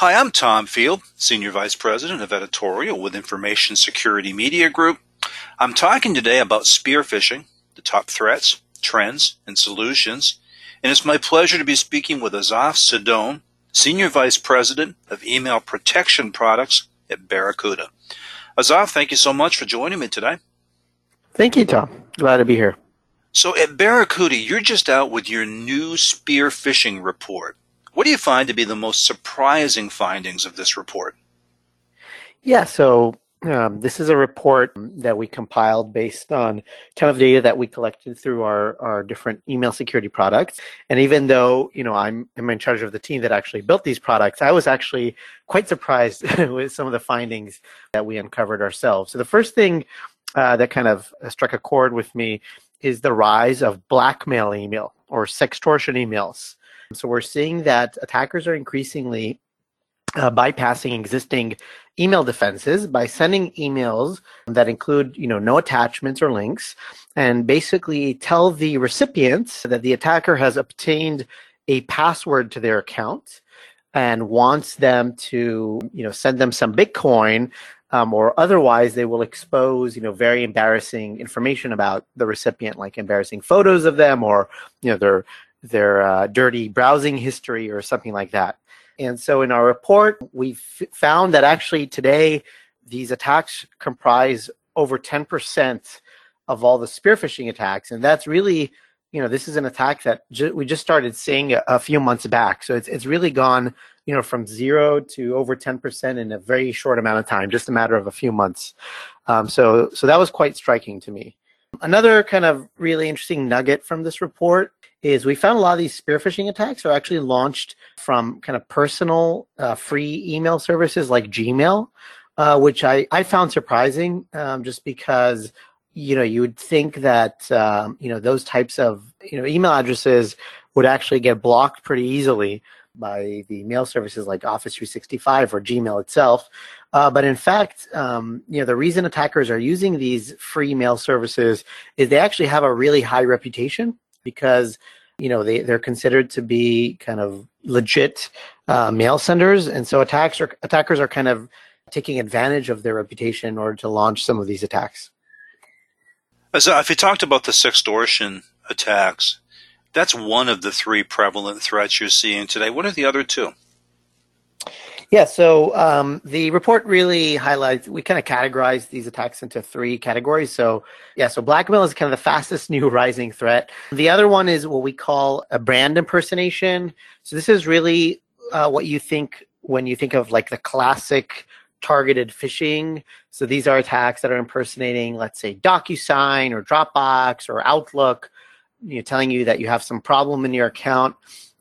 Hi, I'm Tom Field, Senior Vice President of Editorial with Information Security Media Group. I'm talking today about spear phishing, the top threats, trends, and solutions, and it's my pleasure to be speaking with Asaf Cidon, Senior Vice President of Email Protection Products at Barracuda. Asaf, thank you so much for joining me today. Thank you, Tom. Glad to be here. So at Barracuda, you're just out with your new spear phishing report. What do you find to be the most surprising findings of this report? Yeah, so um, this is a report that we compiled based on ton of data that we collected through our, our different email security products. And even though, you know, I'm, I'm in charge of the team that actually built these products, I was actually quite surprised with some of the findings that we uncovered ourselves. So the first thing uh, that kind of struck a chord with me is the rise of blackmail email or sextortion emails. So we're seeing that attackers are increasingly uh, bypassing existing email defenses by sending emails that include, you know, no attachments or links, and basically tell the recipients that the attacker has obtained a password to their account and wants them to, you know, send them some Bitcoin, um, or otherwise they will expose, you know, very embarrassing information about the recipient, like embarrassing photos of them or, you know, their their uh, dirty browsing history or something like that. And so in our report, we found that actually today these attacks comprise over 10% of all the spear phishing attacks. And that's really, you know, this is an attack that ju- we just started seeing a, a, few months back. So it's, it's really gone, you know, from zero to over 10% in a very short amount of time, just a matter of a few months. Um, so, so that was quite striking to me. Another kind of really interesting nugget from this report is we found a lot of these spear phishing attacks are actually launched from kind of personal uh, free email services like Gmail, uh, which I, I found surprising um, just because you know you would think that um, you know those types of you know email addresses would actually get blocked pretty easily by the mail services like Office 365 or Gmail itself. Uh, but in fact, um, you know, the reason attackers are using these free mail services is they actually have a really high reputation because you know they, they're considered to be kind of legit uh, mail senders and so attacks are, attackers are kind of taking advantage of their reputation in order to launch some of these attacks so if you talked about the sextortion attacks that's one of the three prevalent threats you're seeing today what are the other two yeah, so um, the report really highlights, we kind of categorize these attacks into three categories. So, yeah, so blackmail is kind of the fastest new rising threat. The other one is what we call a brand impersonation. So, this is really uh, what you think when you think of like the classic targeted phishing. So, these are attacks that are impersonating, let's say, DocuSign or Dropbox or Outlook, you know, telling you that you have some problem in your account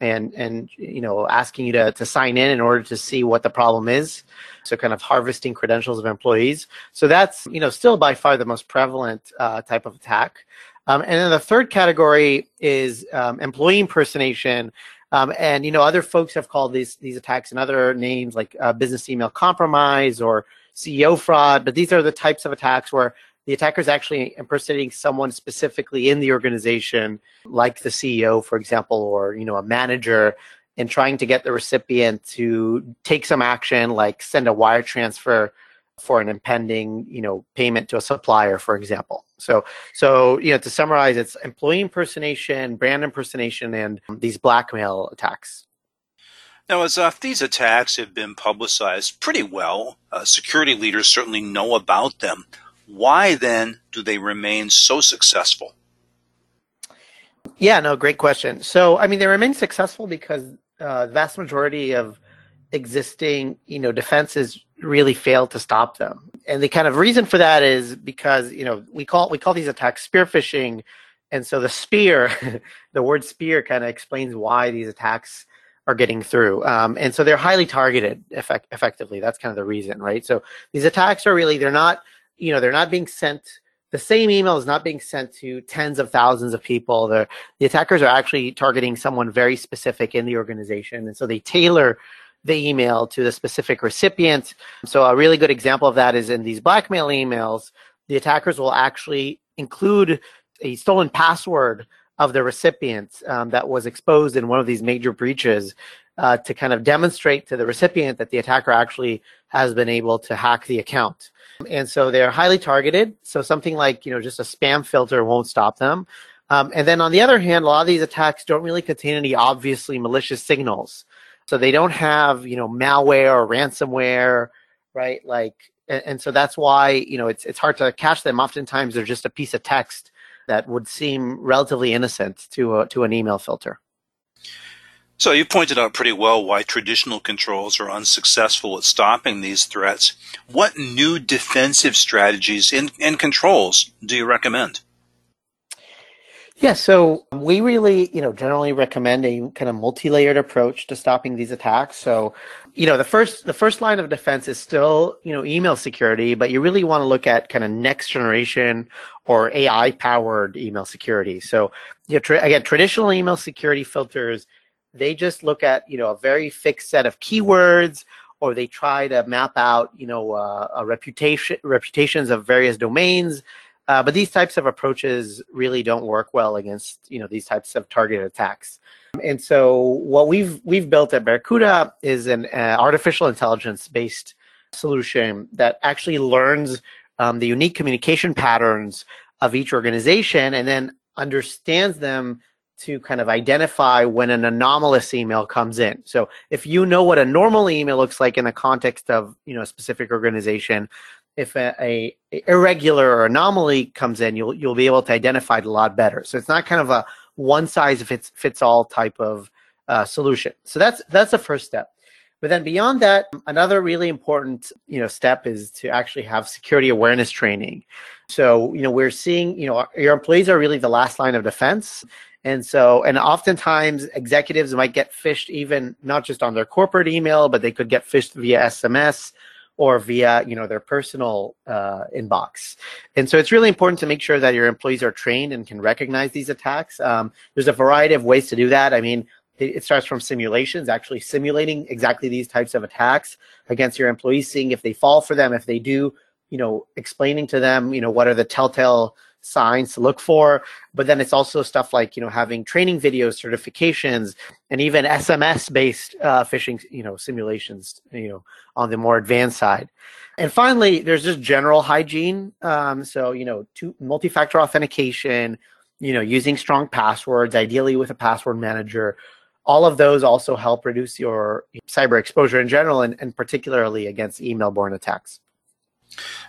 and and you know asking you to, to sign in in order to see what the problem is. So kind of harvesting credentials of employees. So that's you know still by far the most prevalent uh, type of attack. Um, and then the third category is um, employee impersonation. Um, and you know other folks have called these these attacks and other names like uh, business email compromise or ceo fraud but these are the types of attacks where the attacker is actually impersonating someone specifically in the organization, like the CEO, for example, or you know a manager, and trying to get the recipient to take some action, like send a wire transfer for an impending you know payment to a supplier, for example. So so you know to summarize, it's employee impersonation, brand impersonation, and these blackmail attacks. Now, as uh, these attacks have been publicized pretty well, uh, security leaders certainly know about them. Why then do they remain so successful? Yeah, no, great question. So, I mean, they remain successful because uh, the vast majority of existing, you know, defenses really fail to stop them. And the kind of reason for that is because, you know, we call we call these attacks spear phishing, and so the spear, the word spear, kind of explains why these attacks are getting through. Um, and so they're highly targeted, effect- effectively. That's kind of the reason, right? So these attacks are really they're not you know they're not being sent the same email is not being sent to tens of thousands of people. The, attackers are actually targeting someone very specific in the organization and so they tailor the email to the specific recipient. So a really good example of that is in these blackmail emails the attackers will actually include a stolen password of the recipient um, that was exposed in one of these major breaches uh, to kind of demonstrate to the recipient that the attacker actually has been able to hack the account. And so they're highly targeted. So something like, you know, just a spam filter won't stop them. Um, and then on the other hand, a lot of these attacks don't really contain any obviously malicious signals. So they don't have, you know, malware or ransomware, right? Like, and, and so that's why, you know, it's, it's hard to catch them. Oftentimes they're just a piece of text that would seem relatively innocent to a, to an email filter. So you pointed out pretty well why traditional controls are unsuccessful at stopping these threats. What new defensive strategies and, and controls do you recommend? Yeah, so we really, you know, generally recommend a kind of multi-layered approach to stopping these attacks. So, you know, the first the first line of defense is still, you know, email security, but you really want to look at kind of next generation or AI powered email security. So, you know, tra- again, traditional email security filters, they just look at, you know, a very fixed set of keywords or they try to map out, you know, uh, a reputation reputations of various domains uh, but these types of approaches really don't work well against you know these types of targeted attacks. And so what we've we've built at Barracuda is an uh, artificial intelligence based solution that actually learns um, the unique communication patterns of each organization and then understands them to kind of identify when an anomalous email comes in. So if you know what a normal email looks like in the context of you know a specific organization, if a, a, irregular or anomaly comes in, you'll you'll be able to identify it a lot better. So it's not kind of a one size fits fits all type of uh, solution. So that's that's the first step. But then beyond that, another really important you know step is to actually have security awareness training. So you know we're seeing you know your employees are really the last line of defense. And so, and oftentimes executives might get phished even not just on their corporate email, but they could get phished via SMS or via you know their personal uh, inbox. And so it's really important to make sure that your employees are trained and can recognize these attacks. Um, there's a variety of ways to do that. I mean, it, starts from simulations, actually simulating exactly these types of attacks against your employees, seeing if they fall for them, if they do, you know, explaining to them, you know, what are the telltale signs to look for. But then it's also stuff like, you know, having training videos, certifications, and even SMS based uh, phishing, you know, simulations, you know, on the more advanced side. And finally, there's just general hygiene. Um, so, you know, two, multi-factor authentication, you know, using strong passwords, ideally with a password manager. All of those also help reduce your cyber exposure in general and, and particularly against email borne attacks.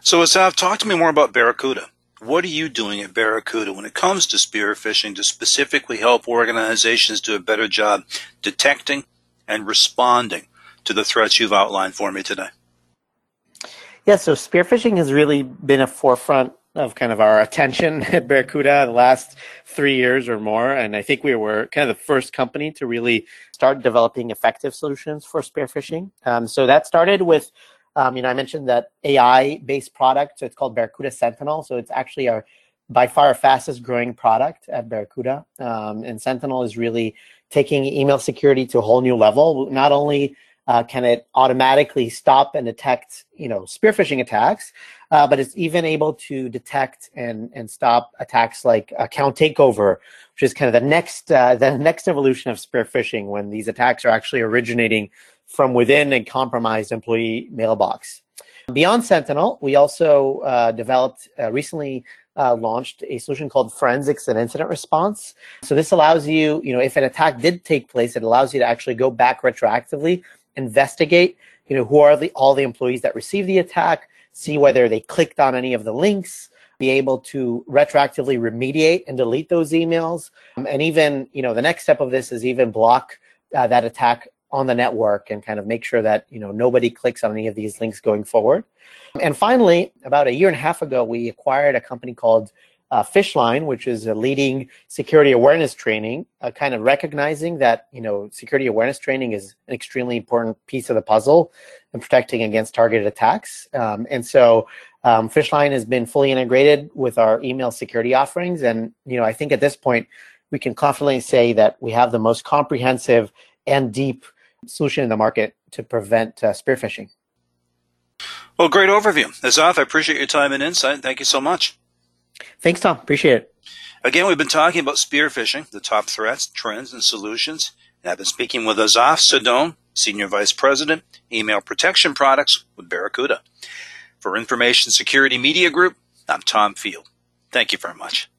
So, Asaf, talk to me more about Barracuda. What are you doing at Barracuda when it comes to spear phishing to specifically help organizations do a better job detecting and responding to the threats you've outlined for me today? Yeah, so spear phishing has really been a forefront of kind of our attention at Barracuda the last three years or more. And I think we were kind of the first company to really start developing effective solutions for spear phishing. Um, so that started with um, you know, I mentioned that AI-based product, so it's called Barracuda Sentinel. So it's actually our by far our fastest growing product at Barracuda. Um, and Sentinel is really taking email security to a whole new level. Not only uh, can it automatically stop and detect, you know, spear phishing attacks, uh, but it's even able to detect and and stop attacks like account takeover, which is kind of the next uh, the next evolution of spear phishing when these attacks are actually originating from within a compromised employee mailbox. Beyond Sentinel, we also uh, developed uh, recently uh, launched a solution called Forensics and Incident Response. So this allows you, you know, if an attack did take place, it allows you to actually go back retroactively, investigate, you know, who are the all the employees that received the attack, see whether they clicked on any of the links, be able to retroactively remediate and delete those emails, um, and even, you know, the next step of this is even block uh, that attack on the network and kind of make sure that you know nobody clicks on any of these links going forward. And finally, about a year and a half ago, we acquired a company called uh, PhishLine, which is a leading security awareness training, uh, kind of recognizing that you know security awareness training is an extremely important piece of the puzzle in protecting against targeted attacks. Um, and so um, PhishLine has been fully integrated with our email security offerings, and you know I think at this point we can confidently say that we have the most comprehensive and deep solution in the market to prevent uh, spear phishing. Well, great overview. Asaf, I appreciate your time and insight. Thank you so much. Thanks, Tom. Appreciate it. Again, we've been talking about spear phishing, the top threats, trends, and solutions And I've been speaking with Asaf Cidon, Senior Vice President, Email Protection Products with Barracuda. For Information Security Media Group, I'm Tom Field. Thank you very much.